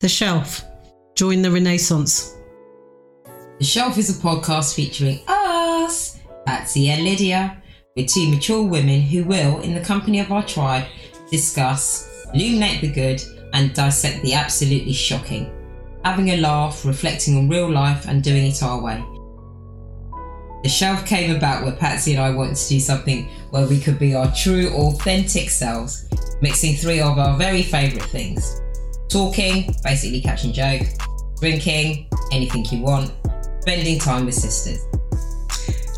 The Shelf. Join the Renaissance. The Shelf is a podcast featuring us, Patsy and Lydia. We're two mature women who will, in the company of our tribe, discuss, illuminate the good, and dissect the absolutely shocking. Having a laugh, reflecting on real life, and doing it our way. The shelf came about where Patsy and I wanted to do something where we could be our true, authentic selves, mixing three of our very favourite things talking, basically catching joke, drinking, anything you want, spending time with sisters.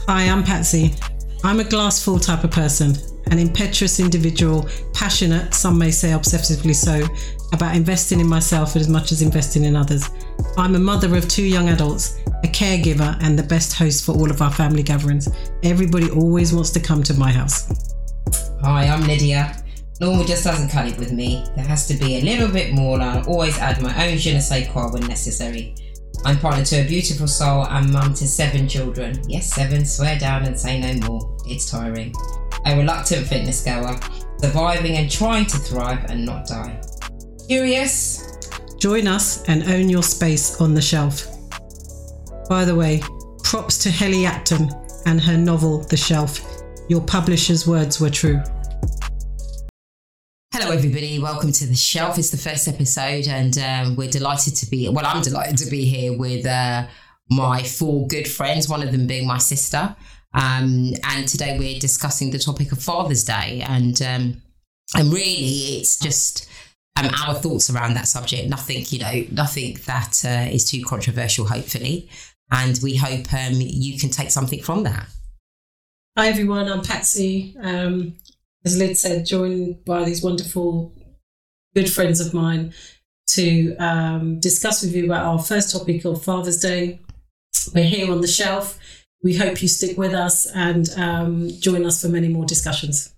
Hi, I'm Patsy. I'm a glass full type of person, an impetuous individual, passionate, some may say obsessively so, about investing in myself as much as investing in others. I'm a mother of two young adults, a caregiver, and the best host for all of our family gatherings. Everybody always wants to come to my house. Hi, I'm Lydia. Normal just doesn't cut it with me. There has to be a little bit more, and I'll always add my own je ne sais quoi when necessary. I'm partner to a beautiful soul and mum to seven children. Yes, seven, swear down and say no more. It's tiring. A reluctant fitness goer, surviving and trying to thrive and not die. Curious? Join us and own your space on the shelf. By the way, props to Helly Acton and her novel, The Shelf. Your publisher's words were true. Hello, everybody. Welcome to the shelf. It's the first episode, and um, we're delighted to be. Well, I'm delighted to be here with uh, my four good friends. One of them being my sister. Um, and today we're discussing the topic of Father's Day, and um, and really, it's just um, our thoughts around that subject. Nothing, you know, nothing that uh, is too controversial. Hopefully, and we hope um, you can take something from that. Hi everyone, I'm Patsy. Um, as Lyd said, joined by these wonderful, good friends of mine to um, discuss with you about our first topic of Father's Day. We're here on the shelf. We hope you stick with us and um, join us for many more discussions.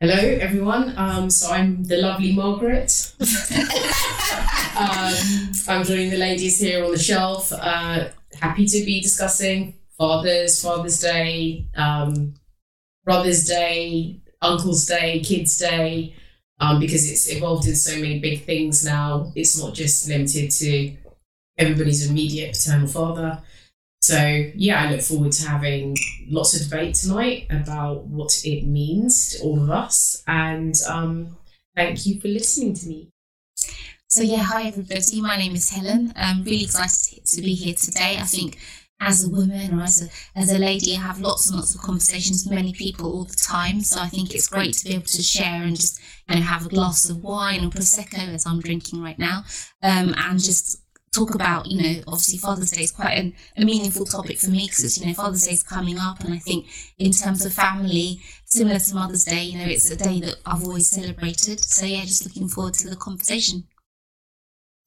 Hello, everyone. Um, so I'm the lovely Margaret. um, I'm joining the ladies here on the shelf. Uh, happy to be discussing fathers, Father's Day, um, Brother's Day, Uncle's Day, Kids Day, um, because it's evolved in so many big things now. It's not just limited to everybody's immediate paternal father. So, yeah, I look forward to having lots of debate tonight about what it means to all of us. And um, thank you for listening to me. So, yeah, hi everybody. My name is Helen. I'm really excited to be here today. I think as a woman or as a as a lady, I have lots and lots of conversations with many people all the time. So I think it's great to be able to share and just you know have a glass of wine or prosecco as I'm drinking right now, um, and just talk about you know obviously Father's Day is quite an, a meaningful topic for me because you know Father's Day is coming up, and I think in terms of family, similar to Mother's Day, you know it's a day that I've always celebrated. So yeah, just looking forward to the conversation.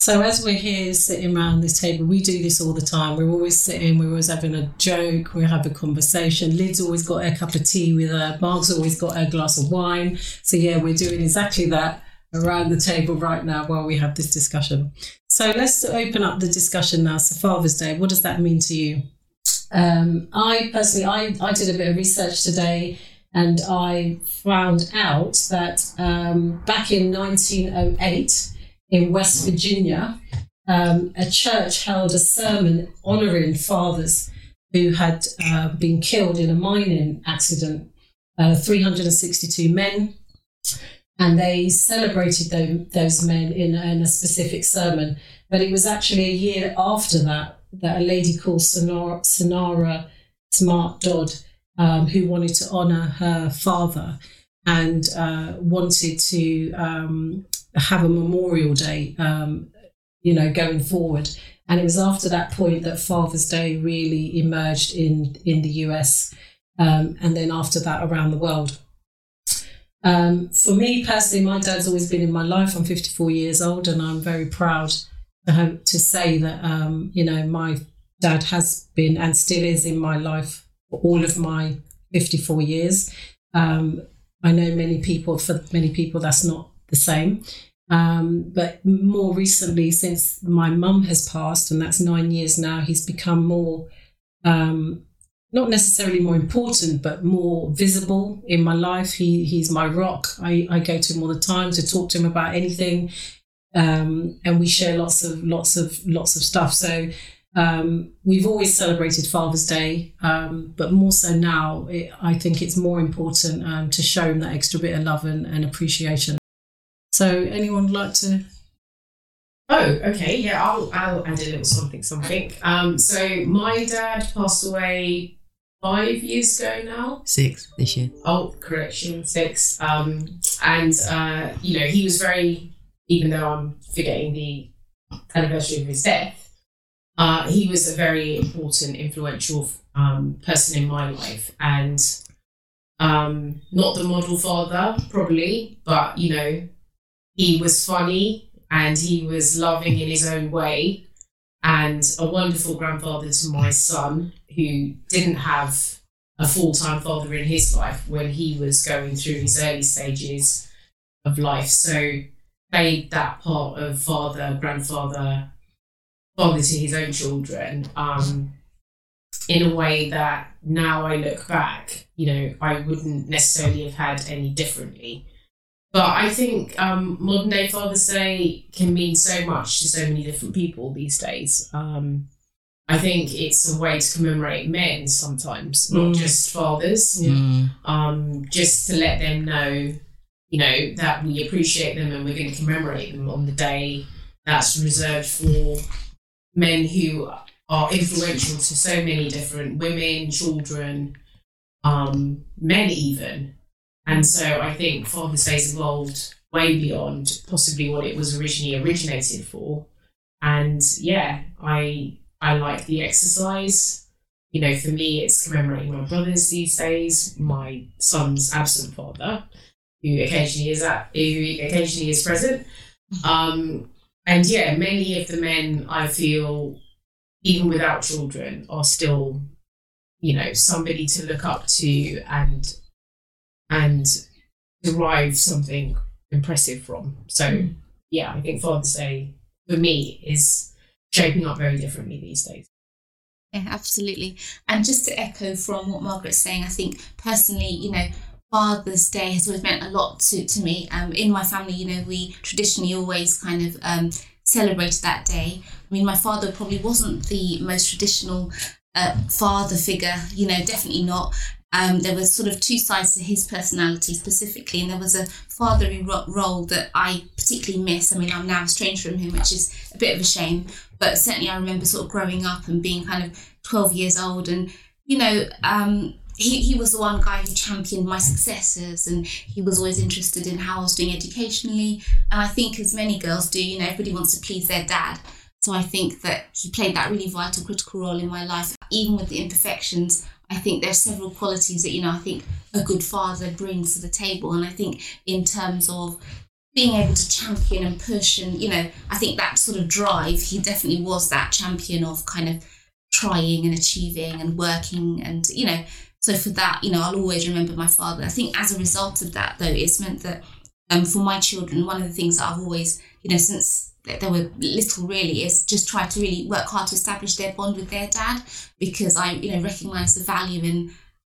So as we're here sitting around this table, we do this all the time. We're always sitting, we're always having a joke, we have a conversation. Lyd's always got a cup of tea with her, Mark's always got a glass of wine. So yeah, we're doing exactly that around the table right now while we have this discussion. So let's open up the discussion now. So Father's Day, what does that mean to you? Um, I personally, I, I did a bit of research today and I found out that um, back in 1908, in West Virginia, um, a church held a sermon honoring fathers who had uh, been killed in a mining accident. Uh, 362 men, and they celebrated them, those men in, in, a specific sermon. But it was actually a year after that that a lady called Sonora Smart Dodd, um, who wanted to honour her father and uh, wanted to um, have a Memorial Day, um, you know, going forward. And it was after that point that Father's Day really emerged in in the US, um, and then after that around the world. Um, for me personally, my dad's always been in my life. I'm 54 years old, and I'm very proud to, have, to say that um, you know my dad has been and still is in my life for all of my 54 years. Um, I know many people, for many people, that's not the same. Um, but more recently, since my mum has passed, and that's nine years now, he's become more, um, not necessarily more important, but more visible in my life. He he's my rock. I, I go to him all the time to talk to him about anything. um, and we share lots of lots of lots of stuff. So um, we've always celebrated Father's Day, um, but more so now, it, I think it's more important um, to show him that extra bit of love and, and appreciation. So, anyone would like to? Oh, okay. Yeah, I'll, I'll add a little something, something. Um, so my dad passed away five years ago now. Six this year. Oh, correction, six. Um, and uh, you know, he was very, even though I'm forgetting the anniversary of his death, uh, he was a very important, influential um, person in my life, and um, not the model father, probably, but you know, he was funny and he was loving in his own way, and a wonderful grandfather to my son who didn't have a full time father in his life when he was going through his early stages of life. So played that part of father, grandfather, father to his own children um, in a way that now I look back, you know, I wouldn't necessarily have had any differently. But I think um, modern day Father's Day can mean so much to so many different people these days. Um, I think it's a way to commemorate men sometimes, not Mm. just fathers. Yeah. Um, just to let them know, you know, that we appreciate them and we're going to commemorate them on the day that's reserved for men who are influential to so many different women, children, um, men even. And so I think Father's Day's evolved way beyond possibly what it was originally originated for. And yeah, I I like the exercise. You know, for me, it's commemorating my brothers these days, my son's absent father, who occasionally is at, who occasionally is present. Um, and yeah, many of the men I feel, even without children, are still, you know, somebody to look up to and and derive something impressive from. So hmm. yeah, I think Father's Day for me is shaping up very differently these days. Yeah, absolutely. And just to echo from what Margaret's saying, I think personally, you know, Father's Day has always meant a lot to, to me. Um, in my family, you know, we traditionally always kind of um, celebrated that day. I mean, my father probably wasn't the most traditional uh, father figure, you know, definitely not. Um, there was sort of two sides to his personality specifically, and there was a fatherly ro- role that I particularly miss. I mean, I'm now estranged from him, which is a bit of a shame, but certainly I remember sort of growing up and being kind of 12 years old, and you know, um, he, he was the one guy who championed my successes, and he was always interested in how I was doing educationally. And I think, as many girls do, you know, everybody wants to please their dad. So I think that he played that really vital, critical role in my life, even with the imperfections. I think there's several qualities that you know I think a good father brings to the table, and I think in terms of being able to champion and push, and you know I think that sort of drive, he definitely was that champion of kind of trying and achieving and working, and you know so for that you know I'll always remember my father. I think as a result of that though, it's meant that um, for my children, one of the things that I've always you know since they were little really is just try to really work hard to establish their bond with their dad because I you know recognize the value in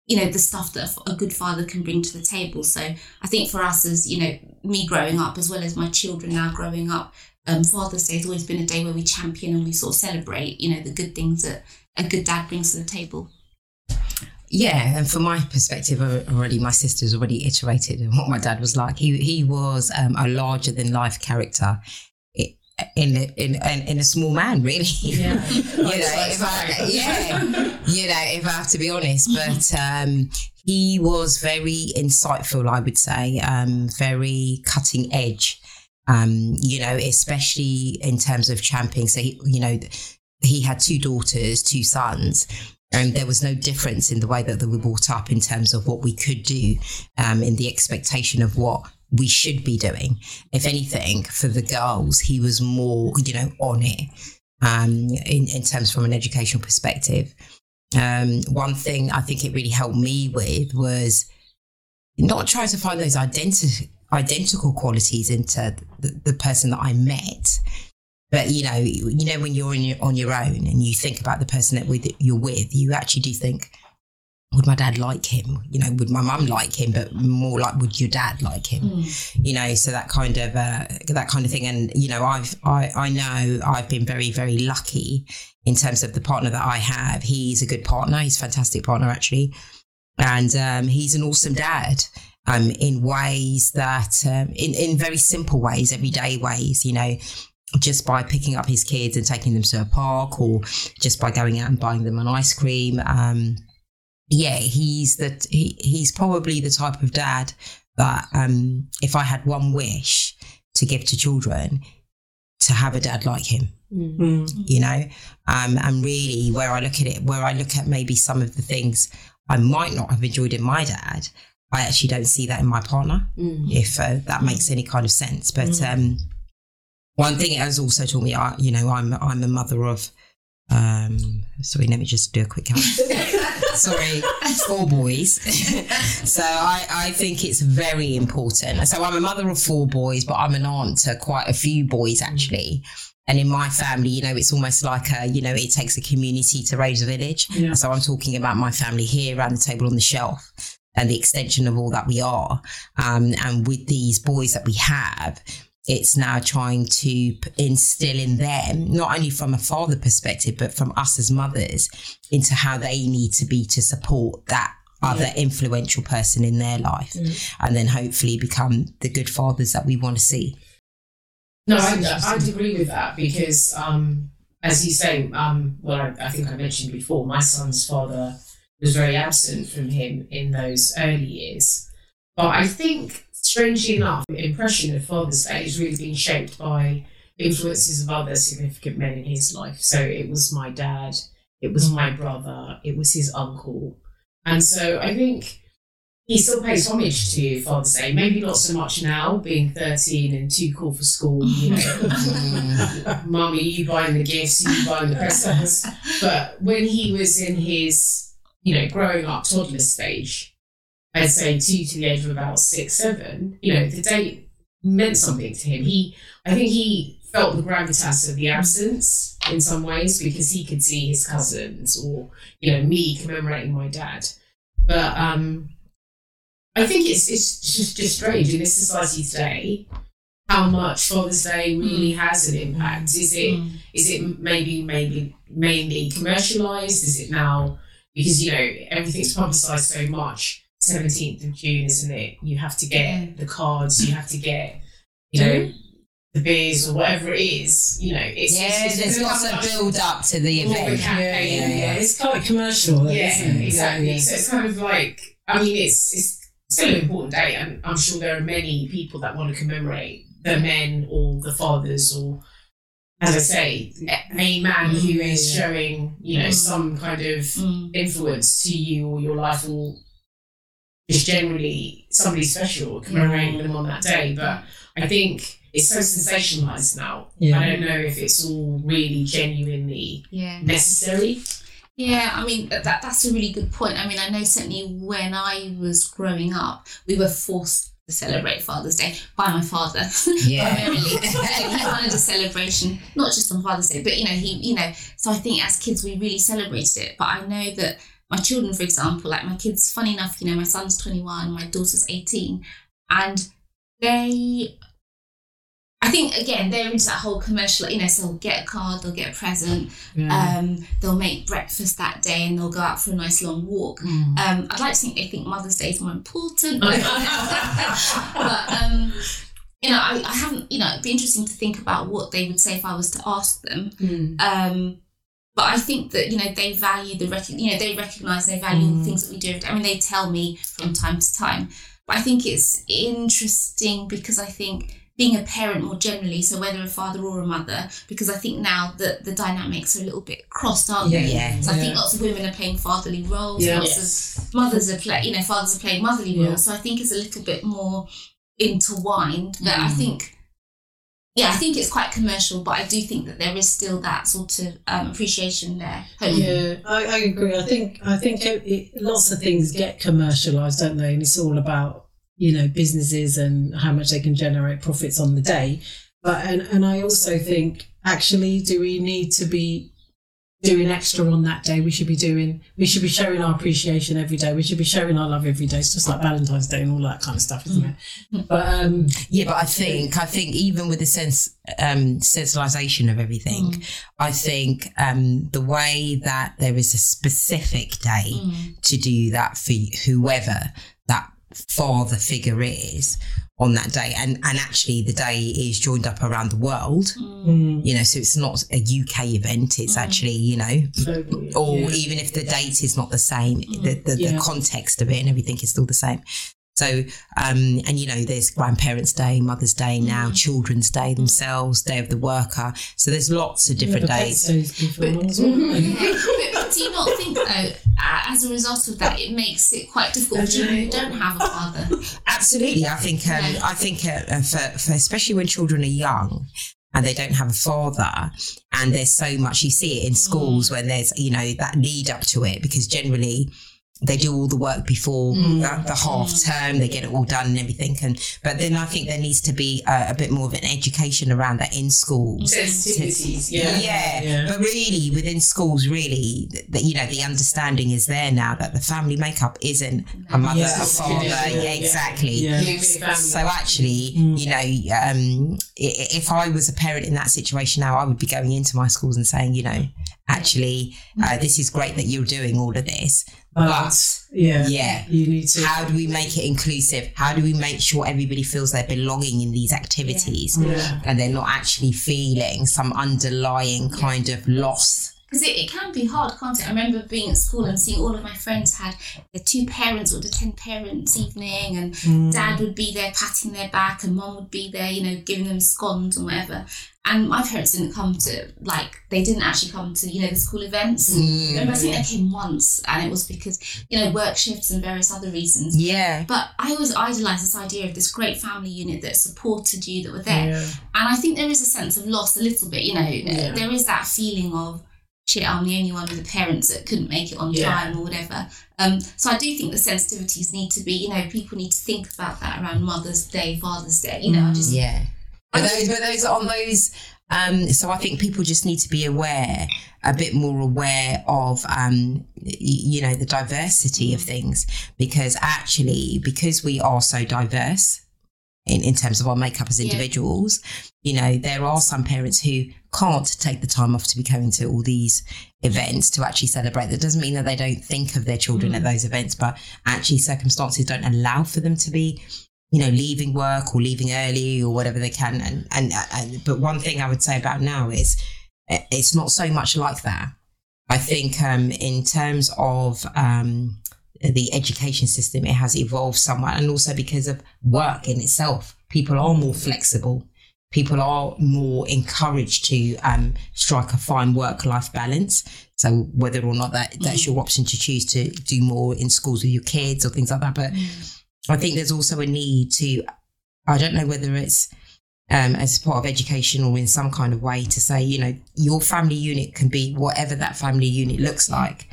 you know the stuff that a good father can bring to the table so I think for us as you know me growing up as well as my children now growing up um, Father's Day has always been a day where we champion and we sort of celebrate you know the good things that a good dad brings to the table Yeah, and from my perspective, already my sister's already iterated on what my dad was like. He he was um, a larger than life character in a- in in, in a small man, really. Yeah. you know, if I, yeah, you know, if I have to be honest, but um, he was very insightful. I would say, um, very cutting edge. Um, you know, especially in terms of championing. So, he, you know, he had two daughters, two sons, and there was no difference in the way that they were brought up in terms of what we could do, um, in the expectation of what we should be doing. If anything, for the girls, he was more, you know, on it um, in, in terms from an educational perspective. Um, one thing I think it really helped me with was not trying to find those identi- identical qualities into the, the person that I met. But you know, you know when you're in your, on your own and you think about the person that with you're with, you actually do think, would my dad like him? You know, would my mum like him? But more like, would your dad like him? Hmm. You know, so that kind of uh, that kind of thing. And you know, I've I I know I've been very very lucky in terms of the partner that I have. He's a good partner. He's a fantastic partner actually, and um, he's an awesome dad. Um, in ways that, um, in in very simple ways, everyday ways. You know, just by picking up his kids and taking them to a park, or just by going out and buying them an ice cream. Um, yeah, he's that he, he's probably the type of dad that um, if I had one wish to give to children, to have a dad like him, Mm. you know, um, and really where I look at it, where I look at maybe some of the things I might not have enjoyed in my dad, I actually don't see that in my partner, Mm. if uh, that makes any kind of sense. But um, one thing it has also taught me, I, you know, I'm I'm a mother of. Um, sorry, let me just do a quick count. sorry, four boys. so I, I think it's very important. So I'm a mother of four boys, but I'm an aunt to quite a few boys actually. And in my family, you know, it's almost like a, you know, it takes a community to raise a village. Yeah. So I'm talking about my family here around the table on the shelf and the extension of all that we are. Um, and with these boys that we have, it's now trying to instill in them, not only from a father perspective, but from us as mothers, into how they need to be to support that other influential person in their life. And then hopefully become the good fathers that we want to see. No, I, I'd agree with that because, um, as you say, um, well, I, I think I mentioned before, my son's father was very absent from him in those early years. But I think, strangely enough, the impression of Father's Day is really being shaped by influences of other significant men in his life. So it was my dad, it was my brother, it was his uncle. And so I think he still pays homage to Father's Day. Maybe not so much now, being 13 and too cool for school, you know. Mummy, you buying the gifts, you buying the presents. But when he was in his, you know, growing up toddler stage, I'd say two to the age of about six, seven, you know, the date meant something to him. He, I think he felt the gravitas of the absence in some ways because he could see his cousins or, you know, me commemorating my dad. But um, I think it's it's just, just strange in this society today how much Father's Day really has an impact. Is it is it maybe maybe mainly commercialized? Is it now because you know everything's publicized so much? Seventeenth of June, isn't it? You have to get the cards. You have to get you know the beers or whatever it is. You know, it's Yeah, it's, it's there's lots of build up to the more event. campaign. Yeah, yeah, It's quite commercial, Yeah, isn't it? exactly. Yeah, So it's kind of like, I mean, it's it's still an important day, and I'm sure there are many people that want to commemorate the men or the fathers, or as I say, a man who is Yeah. showing, you know, some kind of Mm. influence to you or your life, or just generally somebody special, commemorating them on that day. But I think it's so sensationalized now. Yeah. I don't know if it's all really genuinely Yeah. necessary. Yeah, I mean that, that that's a really good point. I mean, I know certainly when I was growing up, we were forced to celebrate Father's Day by my father. Yeah. primarily. he wanted a celebration, not just on Father's Day, but you know, he, you know. So I think as kids we really celebrated it. But I know that my children, for example, like my kids, funny enough, you know, my son's twenty one, my daughter's eighteen, and they. I think again they're into that whole commercial, you know. So they'll get a card, they'll get a present, yeah. um, they'll make breakfast that day, and they'll go out for a nice long walk. Mm. Um, I'd like to think they think Mother's Day is more important, but, um, you know, I, I haven't. You know, it'd be interesting to think about what they would say if I was to ask them. Um, but I think that you know they value the rec- you know they recognise they value Mm. the things that we do. I mean, they tell me from time to time. But I think it's interesting because I think being a parent more generally, so whether a father or a mother, because I think now that the dynamics are a little bit crossed, aren't Yeah. they? Yeah. So I think lots of women are playing fatherly roles, Yeah. lots of mothers are playing, you know, fathers are playing motherly Yeah. roles. So I think it's a little bit more intertwined. But I Mm. think, yeah, I think it's quite commercial, but I do think that there is still that sort of um, appreciation there. Yeah, I, I agree. I think I think it, it, lots of things get commercialized, don't they? And it's all about you know businesses and how much they can generate profits on the day. But and and I also think actually, do we need to be doing extra on that day. We should be doing. We should be showing our appreciation every day. We should be showing our love every day. It's just like Valentine's Day and all that kind of stuff, isn't it? But um, Yeah, but I think I think even with the sense um sensibilization of everything, Mm. I think um the way that there is a specific day Mm. to do that for whoever that father figure is on that day. And and actually the day is joined up around the world. Mm, you know so it's not a uk event. It's actually you know globally, or yeah. even if the date is not the same, the, the, Yeah. the context of it and everything is still the same. So, um, and you know, there's Grandparents' Day, Mother's Day now, Children's Day themselves, Day of the Worker. So there's lots of different Yeah, days. Pets Day's before one as well. but do you not think though, as a result of that, it makes it quite difficult for children who don't have a father? Absolutely, I think. Um, Yeah. I think uh, uh, for, for especially when children are young. And they don't have a father, and there's so much you see it in schools when there's you know that lead up to it because generally they do all the work before the, the half term, they get it all done and everything. And but then I think there needs to be a, a bit more of an education around that in schools. Sensitivities, yeah. Yeah, Yeah. but really within schools, really, that you know, the understanding is there now that the family makeup isn't a mother, Yes, a father. Yeah, yeah. exactly. Yeah. Nuclear. So actually, Mm. you know, um, if I was a parent in that situation now, I would be going into my schools and saying, you know, actually, uh, this is great that you're doing all of this, But but yeah, yeah. you need to. how do we make it inclusive? How do we make sure everybody feels they're belonging in these activities Yeah. and they're not actually feeling some underlying kind of loss? Because it, it can be hard, can't it? I remember being at school and seeing all of my friends had the two parents or the 10 parents evening, and Mm. dad would be there patting their back, and mom would be there, you know, giving them scones or whatever. And my parents didn't come to, like, they didn't actually come to, you know, the school events. Mm. Remember, I think they came once, and it was because, you know, work shifts and various other reasons. Yeah. But I always idolised this idea of this great family unit that supported you, that were there. Yeah. And I think there is a sense of loss a little bit, you know, Yeah. there is that feeling of shit, I'm the only one with the parents that couldn't make it on Yeah. time or whatever. Um, so I do think the sensitivities need to be, you know, people need to think about that around Mother's Day, Father's Day, you know, I just Yeah. But those, but those on those. Um, so I think people just need to be aware, a bit more aware of, um, you know, the diversity of things, because actually, because we are so diverse in, in terms of our makeup as Yeah. individuals, you know, there are some parents who can't take the time off to be going to all these events to actually celebrate. That doesn't mean that they don't think of their children at those events, but actually circumstances don't allow for them to be you know, leaving work or leaving early or whatever they can. And, and, and but one thing I would say about now is eh, it's not so much like that. I think um, in terms of um, the education system, it has evolved somewhat, and also because of work in itself, people are more flexible. People are more encouraged to um, strike a fine work-life balance. So whether or not that that's your option to choose to do more in schools with your kids or things like that, but I think there's also a need to, I don't know whether it's um, as part of education or in some kind of way to say, you know, your family unit can be whatever that family unit looks like,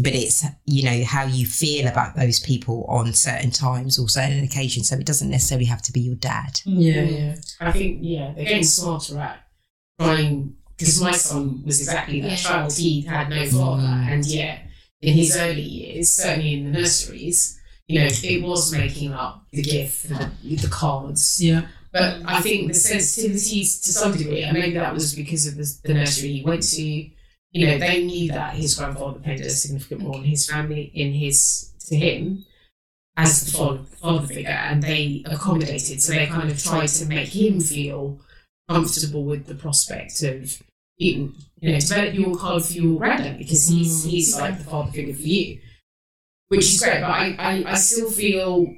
but it's, you know, how you feel about those people on certain times or certain occasions. So it doesn't necessarily have to be your dad. Yeah, yeah. I think, yeah, they're getting smarter at trying, because my son was exactly that Yeah. child. He had no father, Mm. and yet in his early years, certainly in the nurseries, you know, it was making up the gift, the, the cards. Yeah. But I think the sensitivities to some degree, and maybe that was because of the, the nursery he went to, you know, they knew that his grandfather played a significant role in his family, in his, to him, as the father, father figure, and they accommodated. So they kind of tried to make him feel comfortable with the prospect of, you, you know, develop your card for your granddad because he's, mm. he's like the father figure for you, which is great. But I, I, I still feel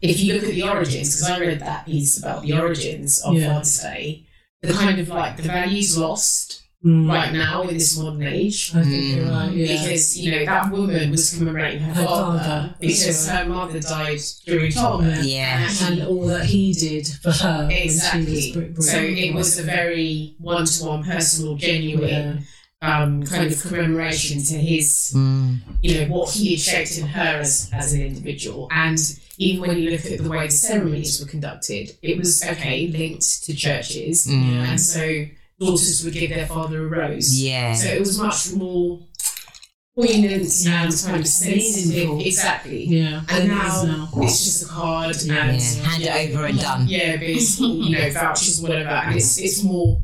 if you look at the origins, because I read that piece about the origins of Yeah. Father's Day, the kind of like the values lost Mm. right now in this modern age. I think you're right. Yeah. Because you know that woman was commemorating her, Her father, father, because her mother died during childbirth. Yeah. and all that he did for her. when she Exactly. was br- br- So it was a very one-to-one, personal, genuine Yeah. um, kind of commemoration to his Mm. you know, what he had shaped in her as, as an individual. And even when you look at the way the ceremonies were conducted, it was okay, linked to churches. Mm. And so daughters would give their father a rose. Yeah. So it was much more poignant and kind of sensitive. Exactly. Yeah. And now, now. Uh, it's just a card and yeah. Hand it over and done. yeah, basically, you know, vouchers, whatever. And it's it's more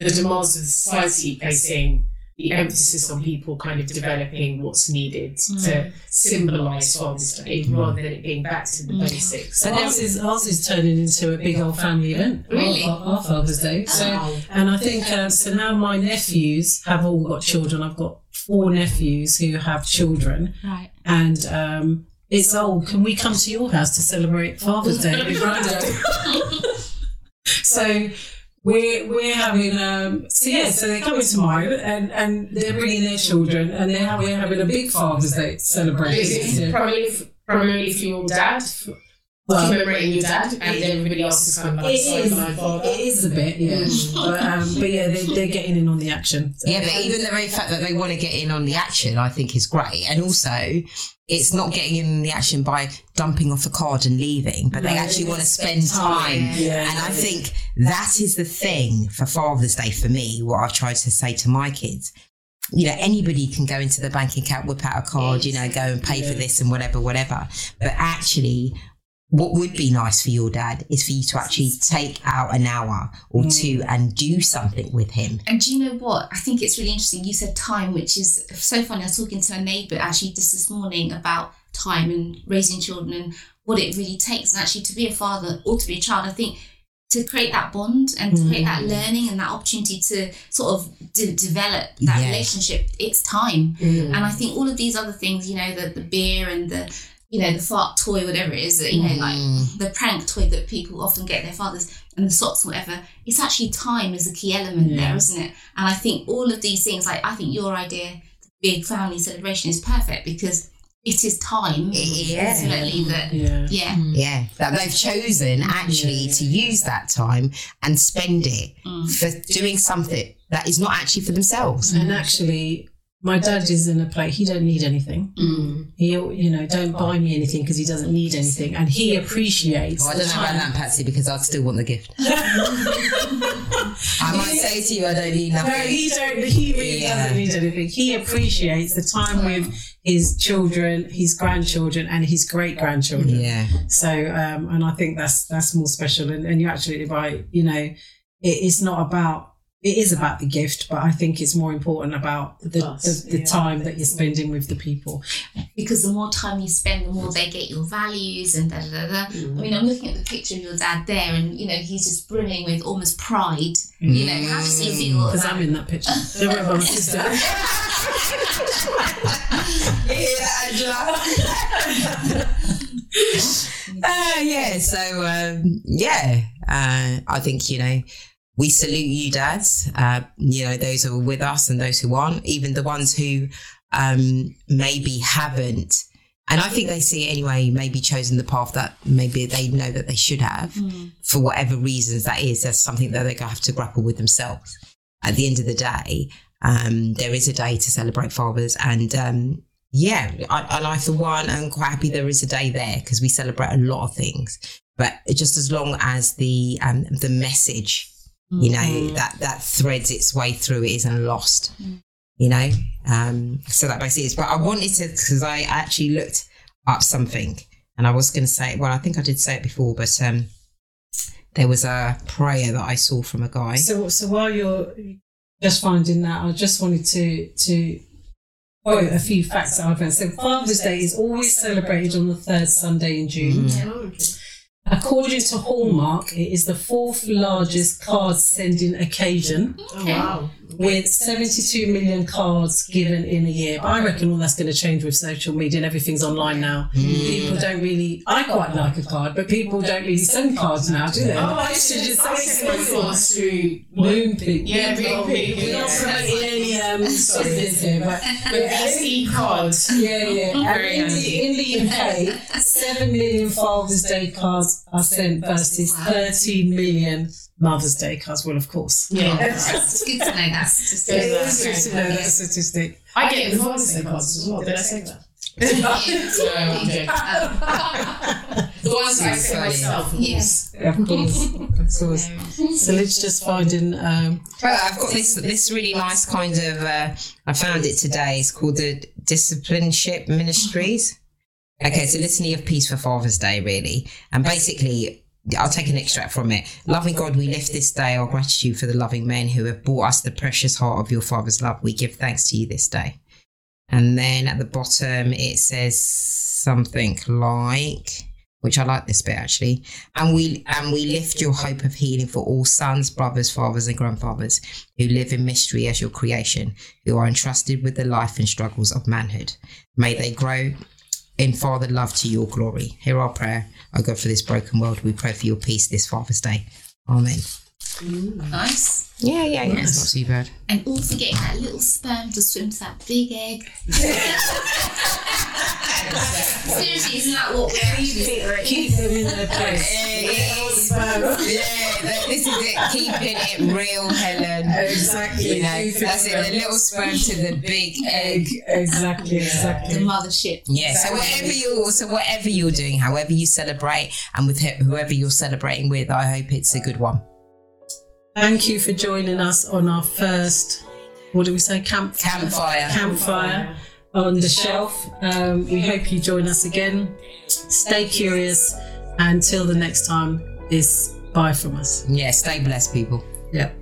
the demands of the society placing the emphasis on people kind of developing what's needed to symbolise Father's Day rather than it being back to the basics. But ours is ours is turning into a big old family event. Really? Our, our Father's Day. So, Wow. and I think um, so. Now my nephews have all got children. I've got four nephews who have children, Right. and um, it's oh, can we come to your house to celebrate Father's Day with Granddad? so. We're, we're having um so yeah so they're coming tomorrow and, and they're bringing their children and they're we're having a big Father's Day celebration. primarily, primarily for your dad? Well, commemorating your dad, and then everybody else is kind of like it is, it is a bit, yeah. but, um, but yeah, they, they're getting in on the action. Yeah, but even the very fact that they want to get in on the action, I think is great. And also, it's not getting in on the action by dumping off a card and leaving, but they No, actually want to spend spend time. time. Yeah. And I think that is the thing for Father's Day for me, what I've tried to say to my kids. You know, anybody can go into the bank account, whip out a card, you know, go and pay for this and whatever, whatever. But actually, what would be nice for your dad is for you to actually take out an hour or mm. two and do something with him. And do you know what? I think it's really interesting. You said time, which is so funny. I was talking to a neighbour actually just this morning about time and raising children and what it really takes. And actually, to be a father or to be a child, I think to create that bond and to create that mm. learning and that opportunity to sort of de- develop that Yeah. relationship, it's time. Mm. And I think all of these other things, you know, the, the beer and the, you know, the fart toy, whatever it is, you know, like the prank toy that people often get their fathers and the socks, whatever, it's actually time is a key element Yeah. there, isn't it? And I think all of these things, like I think your idea, the big family celebration, is perfect because it is time Yeah. ultimately that, Yeah. yeah, Yeah, that they've chosen actually to use that time and spend it Mm. for doing something that is not actually for themselves. And actually, my dad is in a place, he don't need anything. Mm. He, you know, don't buy me anything because he doesn't need anything. And he appreciates Well, I don't know about that, Patsy, because I'd still want the gift. I might say to you, I don't need nothing No, he don't. He really Yeah. doesn't need anything. He appreciates the time with his children, his grandchildren, and his great grandchildren. Yeah, So, um, and I think that's that's more special. And, and you're absolutely right. You know, it, it's not about. It is about the gift, but I think it's more important about the, Us, the, the yeah. time that you're spending with the people. because the more time you spend, the more they get your values and da da da. da. I mean, I'm looking at the picture of your dad there, and you know he's just brimming with almost pride. You know, how does he feel? Because I'm in that picture. Don't worry about my sister. uh, yeah. So um, yeah, uh, I think you know we salute you, dads. Uh, you know those who are with us and those who aren't, even the ones who um, maybe haven't. And I think they see it anyway, maybe chosen the path that maybe they know that they should have for whatever reasons that is. That's something that they're going to have to grapple with themselves. At the end of the day, um, there is a day to celebrate fathers. And um, yeah, I, and I, for one, am quite happy there is a day there because we celebrate a lot of things. But just as long as the um, the message, you know, that, that threads its way through it isn't lost you know um so that basically is but i wanted to because i actually looked up something and i was going to say well i think i did say it before but um there was a prayer that i saw from a guy So, so while you're just finding that, I just wanted to to quote a few facts that I've heard. So, Father's Day is always celebrated on the third Sunday in June. Mm. According to Hallmark, it is the fourth largest card sending occasion, Oh, wow. With 72 million cards given in a year. But I reckon all that's going to change with social media and everything's online now. People don't really. I quite like a card, but people don't really send cards now, do they? Oh, I used to just I sent my thoughts through Moonpig. Yeah, Moonpig, We're not yeah. promoting any um, business here, but the SE cards. yeah, yeah. In, the, in the UK, seven million Father's Day cards are sent versus thirteen million Mother's Day cards. Well, of course. Yeah. it's good to know that statistic. It is good to know that statistic. I get the Father's Day cards as well. Did I say that? no, I'm joking. The ones I say myself. Yes. course. Of course, of course. So let's just find in. Um, Well, I've got this this really nice kind of. Uh, I found it today. It's called the Discipleship Ministries. Okay, it's a litany of peace for Father's Day, really, and basically. I'll take an extract from it. Loving God, we lift this day our gratitude for the loving men who have brought us the precious heart of your Father's love. We give thanks to you this day. And then at the bottom, it says something like, which I like this bit actually. And we and we lift your hope of healing for all sons, brothers, fathers, and grandfathers who live in mystery as your creation, who are entrusted with the life and struggles of manhood. May they grow in Father love to your glory. Hear our prayer, O God, for this broken world. We pray for your peace this Father's Day. Amen. Nice. Yeah, yeah, yeah. It's not too bad. And all forgetting that little sperm to swim to that big egg. Seriously, isn't that what we're doing? keep them in their place. Yeah, that- this is it. Keeping it real, Helen. Exactly. You know, that's it. The little sperm to the big egg. Exactly, exactly. The mothership. Yeah. So whatever you, so whatever you're doing, however you celebrate, and with whoever you're celebrating with, I hope it's a good one. Thank you for joining us on our first, what do we say, camp Campfire. campfire on the shelf. Um, we hope you join us again. Stay curious. Until the next time, is bye from us. Yeah. Stay blessed, people. Yep.